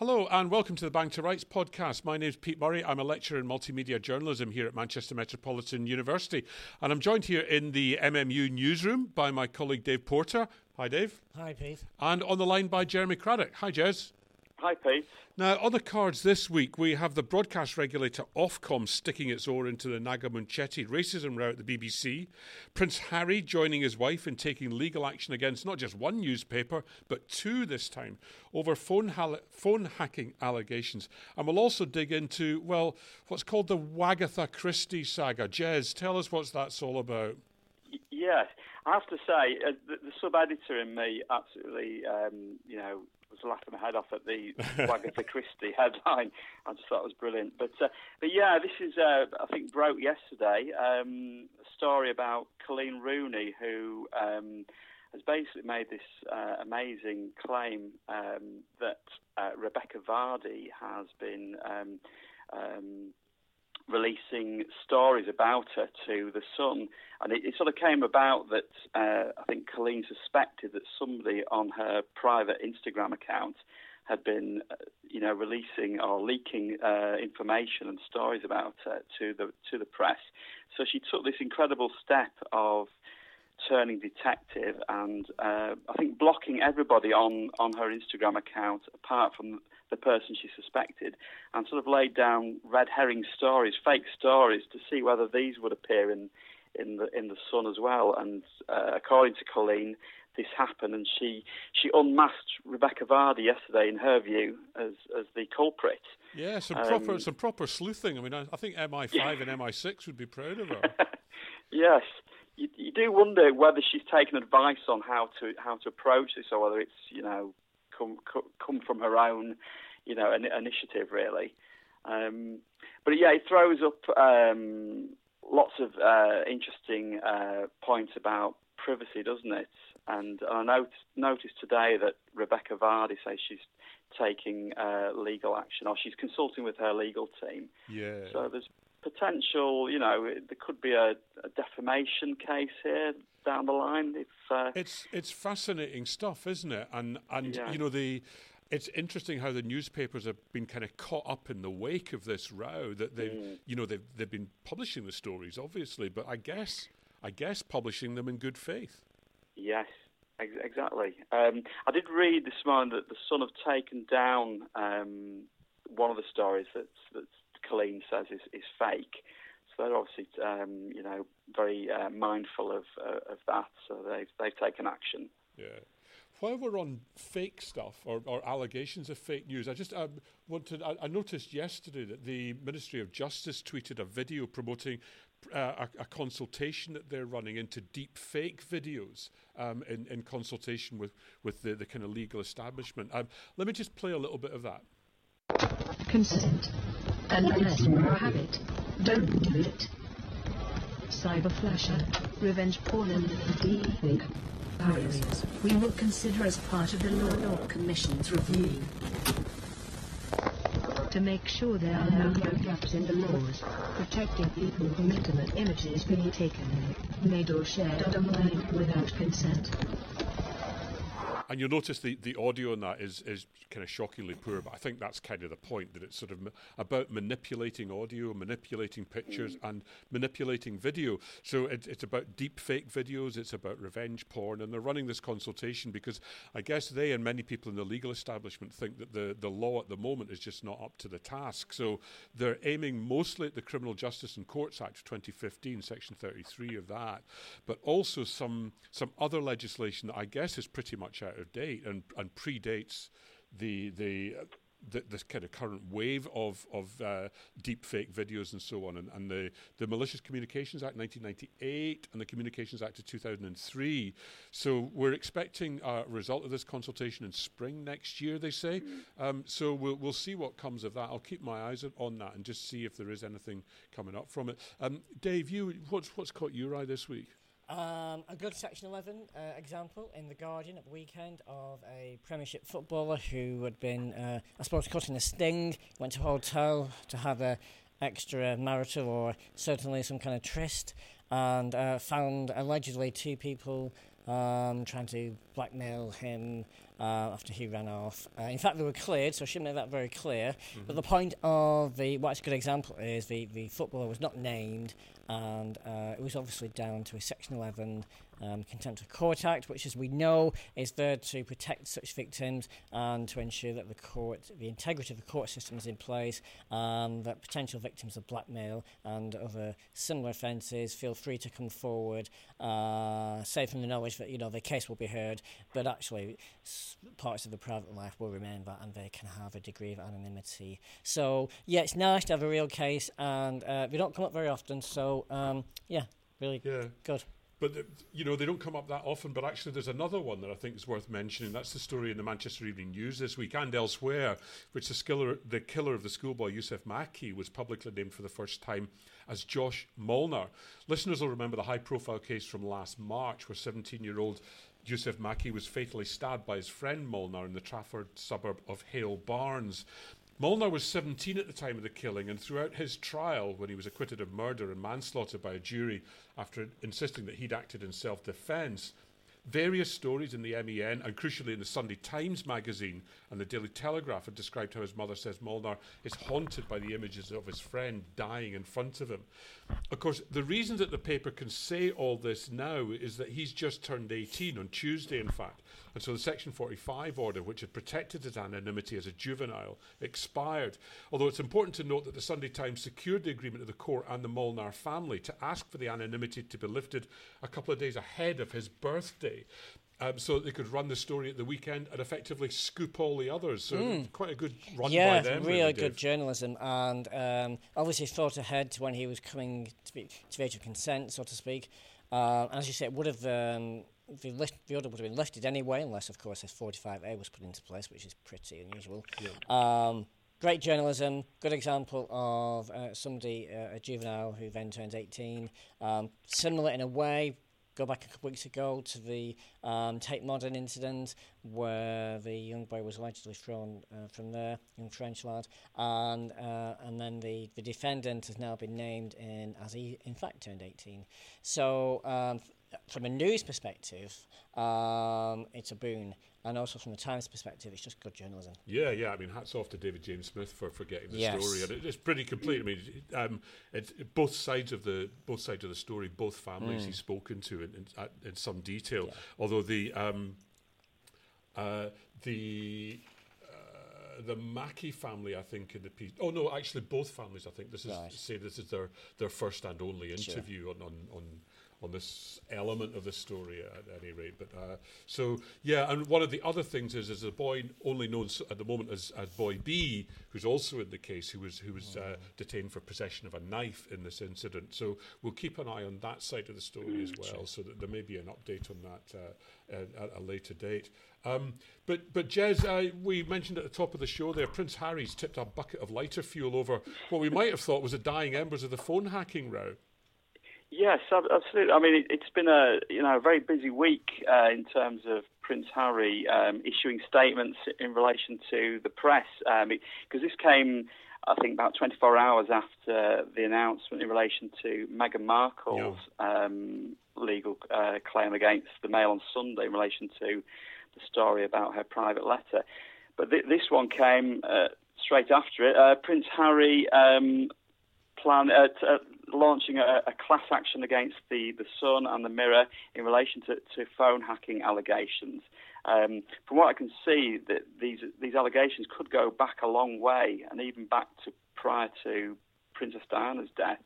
Hello and welcome to the Bang to Rights podcast. My name is Pete Murray. I'm a lecturer in multimedia journalism here at Manchester Metropolitan University. And I'm joined here in the MMU newsroom by my colleague Dave Porter. Hi, Dave. Hi, Pete. And on the line by Jeremy Craddock. Hi, Jez. Hi, Pete. Now, on the cards this week, we have the broadcast regulator Ofcom sticking its oar into the Naga Munchetty racism row at the BBC, Prince Harry joining his wife in taking legal action against not just one newspaper, but two this time, over phone, ha- phone hacking allegations. And we'll also dig into, well, what's called the Wagatha Christie saga. Jez, tell us what that's all about. Yes, I have to say, uh, the, the sub editor in me absolutely, um, you know, was laughing my head off at the Wagatha Christie headline. I just thought it was brilliant. But uh, but yeah, this is uh, I think broke yesterday um, a story about Coleen Rooney who. Um, has basically made this uh, amazing claim um, that uh, Rebekah Vardy has been um, um, releasing stories about her to the Sun, and it, it sort of came about that uh, I think Coleen suspected that somebody on her private Instagram account had been, uh, you know, releasing or leaking uh, information and stories about her to the to the press. So she took this incredible step of turning detective and uh, I think blocking everybody on, on her Instagram account apart from the person she suspected and sort of laid down red herring stories, fake stories to see whether these would appear in in the in the Sun as well. And uh, according to Coleen, this happened, and she she unmasked Rebekah Vardy yesterday, in her view, as as the culprit. Yeah, some um, proper some proper sleuthing. I mean, I, I think MI5 yeah. and MI6 would be proud of her. yes, you, you do wonder whether she's taken advice on how to how to approach this, or whether it's you know come come from her own you know initiative really. Um, but yeah, it throws up um, lots of uh, interesting uh, points about privacy, doesn't it? And, and I noticed, noticed today that Rebekah Vardy says she's taking uh, legal action, or she's consulting with her legal team. Yeah. So there's potential, you know, there could be a, a defamation case here down the line. If uh, it's it's fascinating stuff, isn't it? And and yeah. you know the. It's interesting how the newspapers have been kind of caught up in the wake of this row. That they, mm. you know, they've they've been publishing the stories, obviously, but I guess I guess publishing them in good faith. Yes, ex- exactly. Um, I did read this morning that the Sun have taken down um, one of the stories that's that's Coleen says is, is fake. So they're obviously, um, you know, very uh, mindful of uh, of that. So they've they've taken action. Yeah. While we're on fake stuff or, or allegations of fake news, I just um, wanted. I, I, noticed yesterday that the Ministry of Justice tweeted a video promoting uh, a, a, consultation that they're running into deep fake videos um, in, in consultation with, with the, the kind of legal establishment. Um, let me just play a little bit of that. Consent. Unless you have it, don't do it. Cyberflasher, revenge porn and deepfake areas we will consider as part of the Law Commission's review. To make sure there are no gaps in the laws protecting people from intimate images being taken, made or shared online without consent. And you'll notice the, the audio on that is, is kind of shockingly poor, but I think that's kind of the point that it's sort of ma- about manipulating audio, manipulating pictures, mm. and manipulating video. So it, it's about deep fake videos, it's about revenge porn, and they're running this consultation because I guess they and many people in the legal establishment think that the, the law at the moment is just not up to the task. So they're aiming mostly at the Criminal Justice and Courts Act of 2015, Section 33 of that, but also some, some other legislation that I guess is pretty much out of date and, and predates the the the, this kind of current wave of of uh, deep fake videos and so on, and, and the the Malicious Communications Act 1998 and the Communications Act of 2003. So we're expecting a result of this consultation in spring next year. They say. Um, so we'll we'll see what comes of that. I'll keep my eyes on that and just see if there is anything coming up from it. Um, Dave, you what's what's caught your eye this week? Um, a good Section 11 uh, example in The Guardian at the weekend of a Premiership footballer who had been, uh, I suppose, caught in a sting, went to a hotel to have a extra marital or certainly some kind of tryst, and uh, found allegedly two people um, trying to blackmail him uh, after he ran off. Uh, in fact, they were cleared, so I should make that very clear. Mm-hmm. But the point of the what's a good example is the, the footballer was not named, and uh, it was obviously down to a Section 11 um, Contempt of Court Act, which, as we know, is there to protect such victims and to ensure that the court, the integrity of the court system is in place, and that potential victims of blackmail and other similar offences feel free to come forward, uh, safe in the knowledge that you know their case will be heard, but actually parts of the private life will remain that, and they can have a degree of anonymity. So yeah, it's nice to have a real case, and uh, they don't come up very often. So um, yeah, really yeah. good. But uh, you know they don't come up that often. But actually, there's another one that I think is worth mentioning. That's the story in the Manchester Evening News this week and elsewhere, which the killer, the killer of the schoolboy Yousef Makki was publicly named for the first time as Josh Molnar. Listeners will remember the high-profile case from last March, where 17-year-old Yousef Makki was fatally stabbed by his friend Molnar in the Trafford suburb of Hale Barns. Molnar was 17 at the time of the killing, and throughout his trial, when he was acquitted of murder and manslaughter by a jury after insisting that he'd acted in self defence, Various stories in the MEN and crucially in the Sunday Times magazine and the Daily Telegraph had described how his mother says Molnar is haunted by the images of his friend dying in front of him. Of course, the reason that the paper can say all this now is that he's just turned 18 on Tuesday, in fact. And so the Section 45 order, which had protected his anonymity as a juvenile, expired. Although it's important to note that the Sunday Times secured the agreement of the court and the Molnar family to ask for the anonymity to be lifted a couple of days ahead of his birthday. Um, so they could run the story at the weekend and effectively scoop all the others. So mm. quite a good run yeah, by them. Yeah, really good journalism, and um, obviously thought ahead to when he was coming to, be, to the age of consent, so to speak. Uh, as you say, it would have um, the, list, the order would have been lifted anyway, unless, of course, this 45A was put into place, which is pretty unusual. Yeah. Um, great journalism, good example of uh, somebody, uh, a juvenile who then turns 18. Um, similar in a way, go back a couple of weeks ago to the um, Tate Modern incident where the young boy was allegedly thrown uh, from there, young French lad, and uh, and then the, the defendant has now been named in as he in fact turned 18. So um, from a news perspective, um, it's a boon. And also from the Times perspective, it's just good journalism. Yeah, yeah. I mean, hats off to David James Smith for, for getting the yes. story, and it's pretty complete. I mean, um, it's both sides of the both sides of the story, both families mm. he's spoken to in, in, in some detail. Yeah. Although the um, uh, the uh, the Makki family, I think, in the piece. Oh no, actually, both families. I think this is right. say this is their their first and only interview sure. on, on on on this element of the story at, at any rate. But uh, so yeah, and one of the other things is, is a boy only known at the moment as, as Boy B, who's also in the case, who was who was uh, detained for possession of a knife in this incident. So we'll keep an eye on that side of the story as well, so that there may be an update on that uh, at, a later date. Um, but but Jez, uh, we mentioned at the top of the show there, Prince Harry's tipped a bucket of lighter fuel over what we might have thought was the dying embers of the phone hacking row. Yes, absolutely. I mean, it, has been a you know a very busy week uh, in terms of Prince Harry um, issuing statements in relation to the press because um, this came, I think, about 24 hours after the announcement in relation to Meghan Markle's yeah. um, legal uh, claim against the Mail on Sunday in relation to the story about her private letter. But th- this one came uh, straight after it. Uh, Prince Harry um, plan, uh, t- uh, launching a, a, class action against the, the Sun and the Mirror in relation to, to phone hacking allegations. Um, from what I can see, that these these allegations could go back a long way, and even back to prior to Princess Diana's death.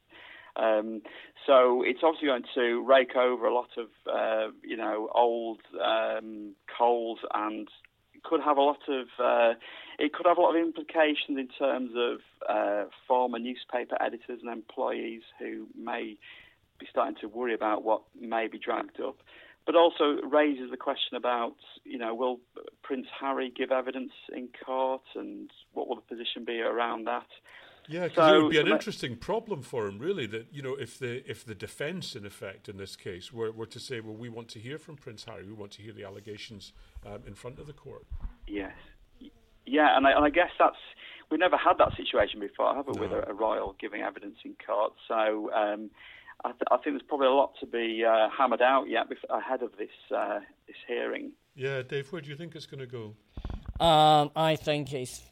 Um, so it's obviously going to rake over a lot of uh, you know old um, coals and could have a lot of uh, it could have a lot of implications in terms of uh, former newspaper editors and employees who may be starting to worry about what may be dragged up. But also raises the question about, you know, will Prince Harry give evidence in court and what will the position be around that? Yeah, because so, it would be an interesting problem for him, really. That you know, if the if the defence, in effect, in this case, were, were to say, well, we want to hear from Prince Harry, we want to hear the allegations um, in front of the court. Yes, yeah, and I, and I guess that's we've never had that situation before, have we, no. with a, a, royal giving evidence in court? So um, I, th- I, think there's probably a lot to be uh, hammered out yet bef- ahead of this uh, this hearing Yeah, Dave, where do you think it's going to go? Um, I think it's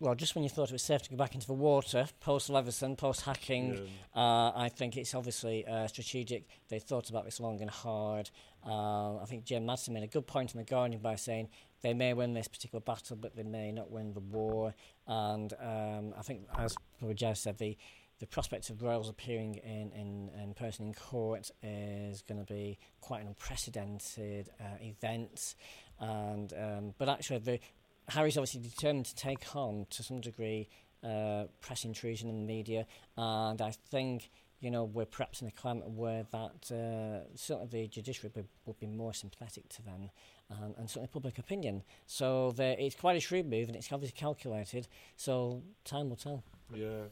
well, just when you thought it was safe to go back into the water, post Leveson, post hacking, yeah. uh, I think it's obviously uh, strategic. They thought about this long and hard. Uh, I think Jim Madsen made a good point in The Guardian by saying they may win this particular battle, but they may not win the war. And um, I think, as Jez said, the the prospect of royals appearing in, in, in person in court is going to be quite an unprecedented uh, event. And um, but actually, the, Harry's obviously determined to take on, to some degree, uh, press intrusion in the media, and I think you know we're perhaps in a climate where that uh, certainly the judiciary would, would, be more sympathetic to them, and certainly public opinion. So it's quite a shrewd move, and it's obviously calculated. So time will tell. Yeah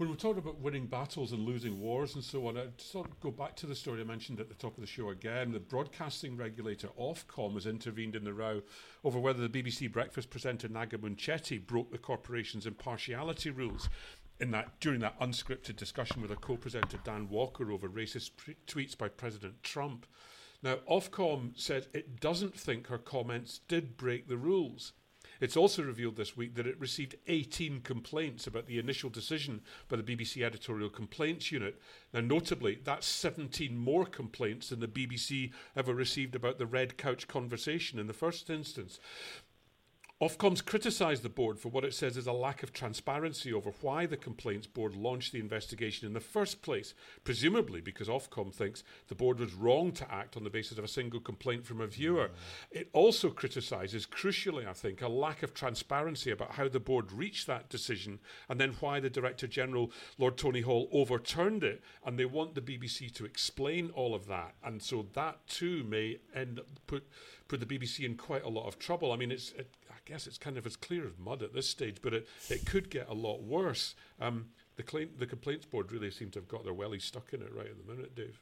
when we talk about winning battles and losing wars and so on, I sort of go back to the story I mentioned at the top of the show again. The broadcasting regulator Ofcom has intervened in the row over whether the BBC breakfast presenter Naga Munchetty broke the corporation's impartiality rules. In that, during that unscripted discussion with a co-presenter Dan Walker over racist pre- tweets by President Trump. Now, Ofcom said it doesn't think her comments did break the rules. It's also revealed this week that it received 18 complaints about the initial decision by the BBC Editorial Complaints Unit. Now, notably, that's 17 more complaints than the BBC ever received about the Red Couch conversation in the first instance. Ofcom's criticised the board for what it says is a lack of transparency over why the complaints board launched the investigation in the first place, presumably because Ofcom thinks the board was wrong to act on the basis of a single complaint from a viewer. Mm. It also criticises, crucially, I think, a lack of transparency about how the board reached that decision and then why the Director General, Lord Tony Hall, overturned it. And they want the BBC to explain all of that. And so that too may end put put the BBC in quite a lot of trouble. I mean, it's it, guess it's kind of as clear as mud at this stage, but it, it could get a lot worse. Um, the, claim, the complaints board really seem to have got their wellies stuck in it right at the minute, Dave.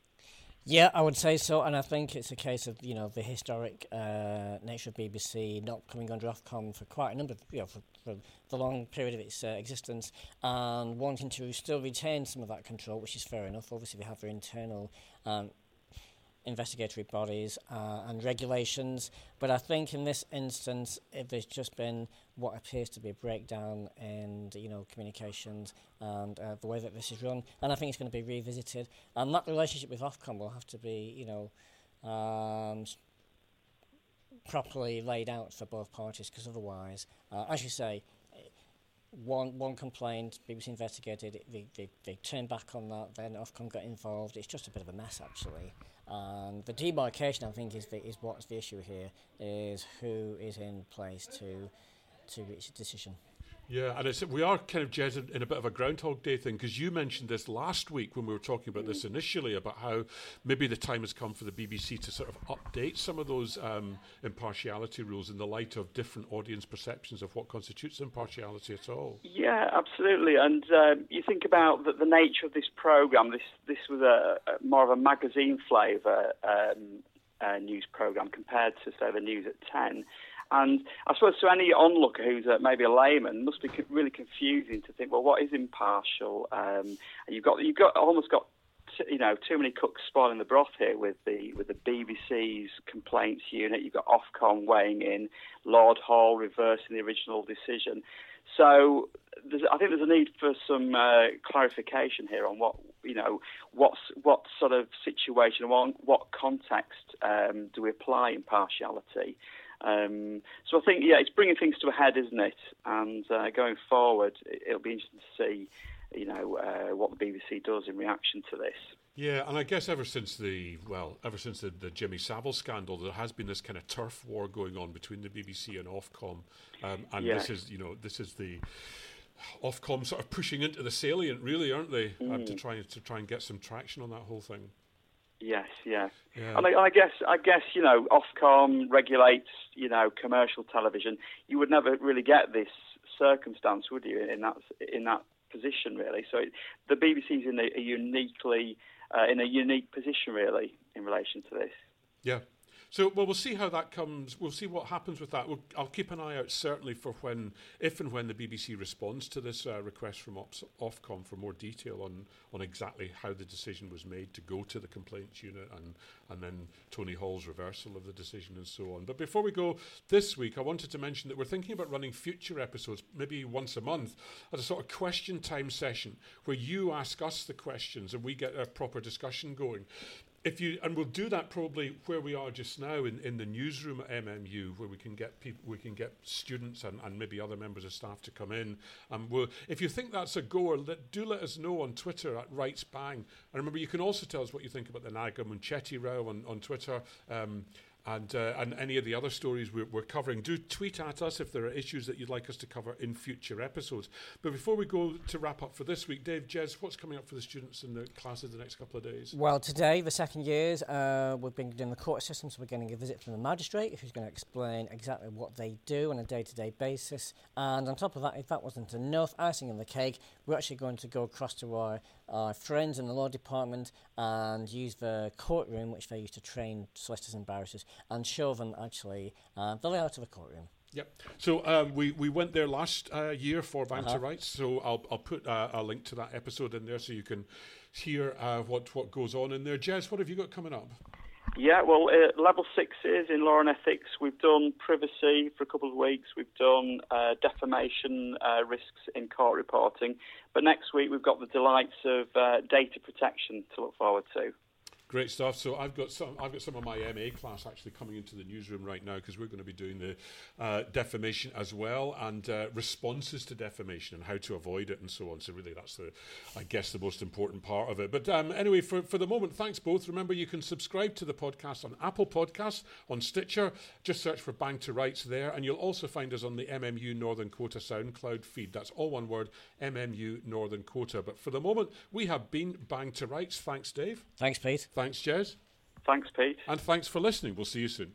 Yeah, I would say so, and I think it's a case of you know the historic uh, nature of BBC not coming under Ofcom for quite a number, of, you know, for, for the long period of its uh, existence, and wanting to still retain some of that control, which is fair enough. Obviously, they have their internal um, investigatory bodies uh, and regulations. But I think in this instance, if there's just been what appears to be a breakdown in you know communications and uh, the way that this is run, and I think it's going to be revisited. And that relationship with Ofcom will have to be you know um, properly laid out for both parties, because otherwise, uh, as you say, one one complaint, BBC investigated, they, they, they turned back on that, then Ofcom got involved. It's just a bit of a mess, actually. And the demarcation, I think, is the, is what's the issue here, is who is in place to to reach a decision. Yeah, and it's, we are kind of Jez, in a bit of a Groundhog Day thing because you mentioned this last week when we were talking about this initially about how maybe the time has come for the BBC to sort of update some of those um, impartiality rules in the light of different audience perceptions of what constitutes impartiality at all. Yeah, absolutely. And um, you think about the, the, nature of this program. This this was a, a more of a magazine flavour um, uh, news program compared to say the news at ten. And I suppose to any onlooker who's uh, maybe a layman, must be really confusing to think, well, what is impartial? Um, you've got you've got almost got you know too many cooks spoiling the broth here with the with the BBC's complaints unit. You've got Ofcom weighing in, Lord Hall reversing the original decision. So I think there's a need for some uh, clarification here on what you know what's what sort of situation, what, what context um, do we apply impartiality? Um, so I think, yeah, it's bringing things to a head, isn't it? And uh, going forward, it'll be interesting to see, you know, uh, what the BBC does in reaction to this. Yeah, and I guess ever since the well, ever since the, the Jimmy Savile scandal, there has been this kind of turf war going on between the BBC and Ofcom, um, and yeah. this is you know this is the Ofcom sort of pushing into the salient, really, aren't they, mm. um, to mm. try to try and get some traction on that whole thing. Yes, yeah. yeah. And I, I, guess I guess you know Ofcom regulates you know commercial television. You would never really get this circumstance, would you, in that in that position really? So it, the BBC is in a, a uniquely uh, in a unique position really in relation to this. Yeah. So, well, we'll see how that comes. We'll see what happens with that. We'll, I'll keep an eye out certainly for when, if and when the BBC responds to this uh, request from Ops, Ofcom for more detail on, on exactly how the decision was made to go to the complaints unit and, and then Tony Hall's reversal of the decision and so on. But before we go this week, I wanted to mention that we're thinking about running future episodes, maybe once a month, as a sort of question time session where you ask us the questions and we get a proper discussion going if you and we'll do that probably where we are just now in, in the newsroom at MMU, where we can get people, we can get students and, and maybe other members of staff to come in. And we'll, if you think that's a goer, let, do let us know on Twitter at Rights Bang. And remember, you can also tell us what you think about the Naga Munchetty row on, on Twitter. Um, and, uh, and any of the other stories we're, we're, covering. Do tweet at us if there are issues that you'd like us to cover in future episodes. But before we go to wrap up for this week, Dave, Jez, what's coming up for the students in the classes the next couple of days? Well, today, the second years, uh, we've been doing the court system, so we're getting a visit from the magistrate who's going to explain exactly what they do on a day to day basis. And on top of that, if that wasn't enough, icing on the cake, we're actually going to go across to our, our friends in the law department and use the courtroom, which they use to train solicitors and barristers and show them actually uh, the layout of a courtroom. Yep. So um, we we went there last uh, year for Bang uh-huh. Rights. So I'll I'll put uh, a link to that episode in there so you can hear uh, what what goes on in there. Jez, what have you got coming up? Yeah, well, uh, level sixes in law and ethics. We've done privacy for a couple of weeks. We've done uh, defamation uh, risks in court reporting. But next week we've got the delights of uh, data protection to look forward to. Great stuff. So I've got some. I've got some of my MA class actually coming into the newsroom right now because we're going to be doing the uh, defamation as well and uh, responses to defamation and how to avoid it and so on. So really, that's the, I guess, the most important part of it. But um, anyway, for for the moment, thanks both. Remember, you can subscribe to the podcast on Apple Podcasts, on Stitcher. Just search for Bang to Rights there, and you'll also find us on the MMU Northern Quota SoundCloud feed. That's all one word, MMU Northern Quota. But for the moment, we have been Bang to Rights. Thanks, Dave. Thanks, Pete. Thanks, Jez. Thanks, Pete. And thanks for listening. We'll see you soon.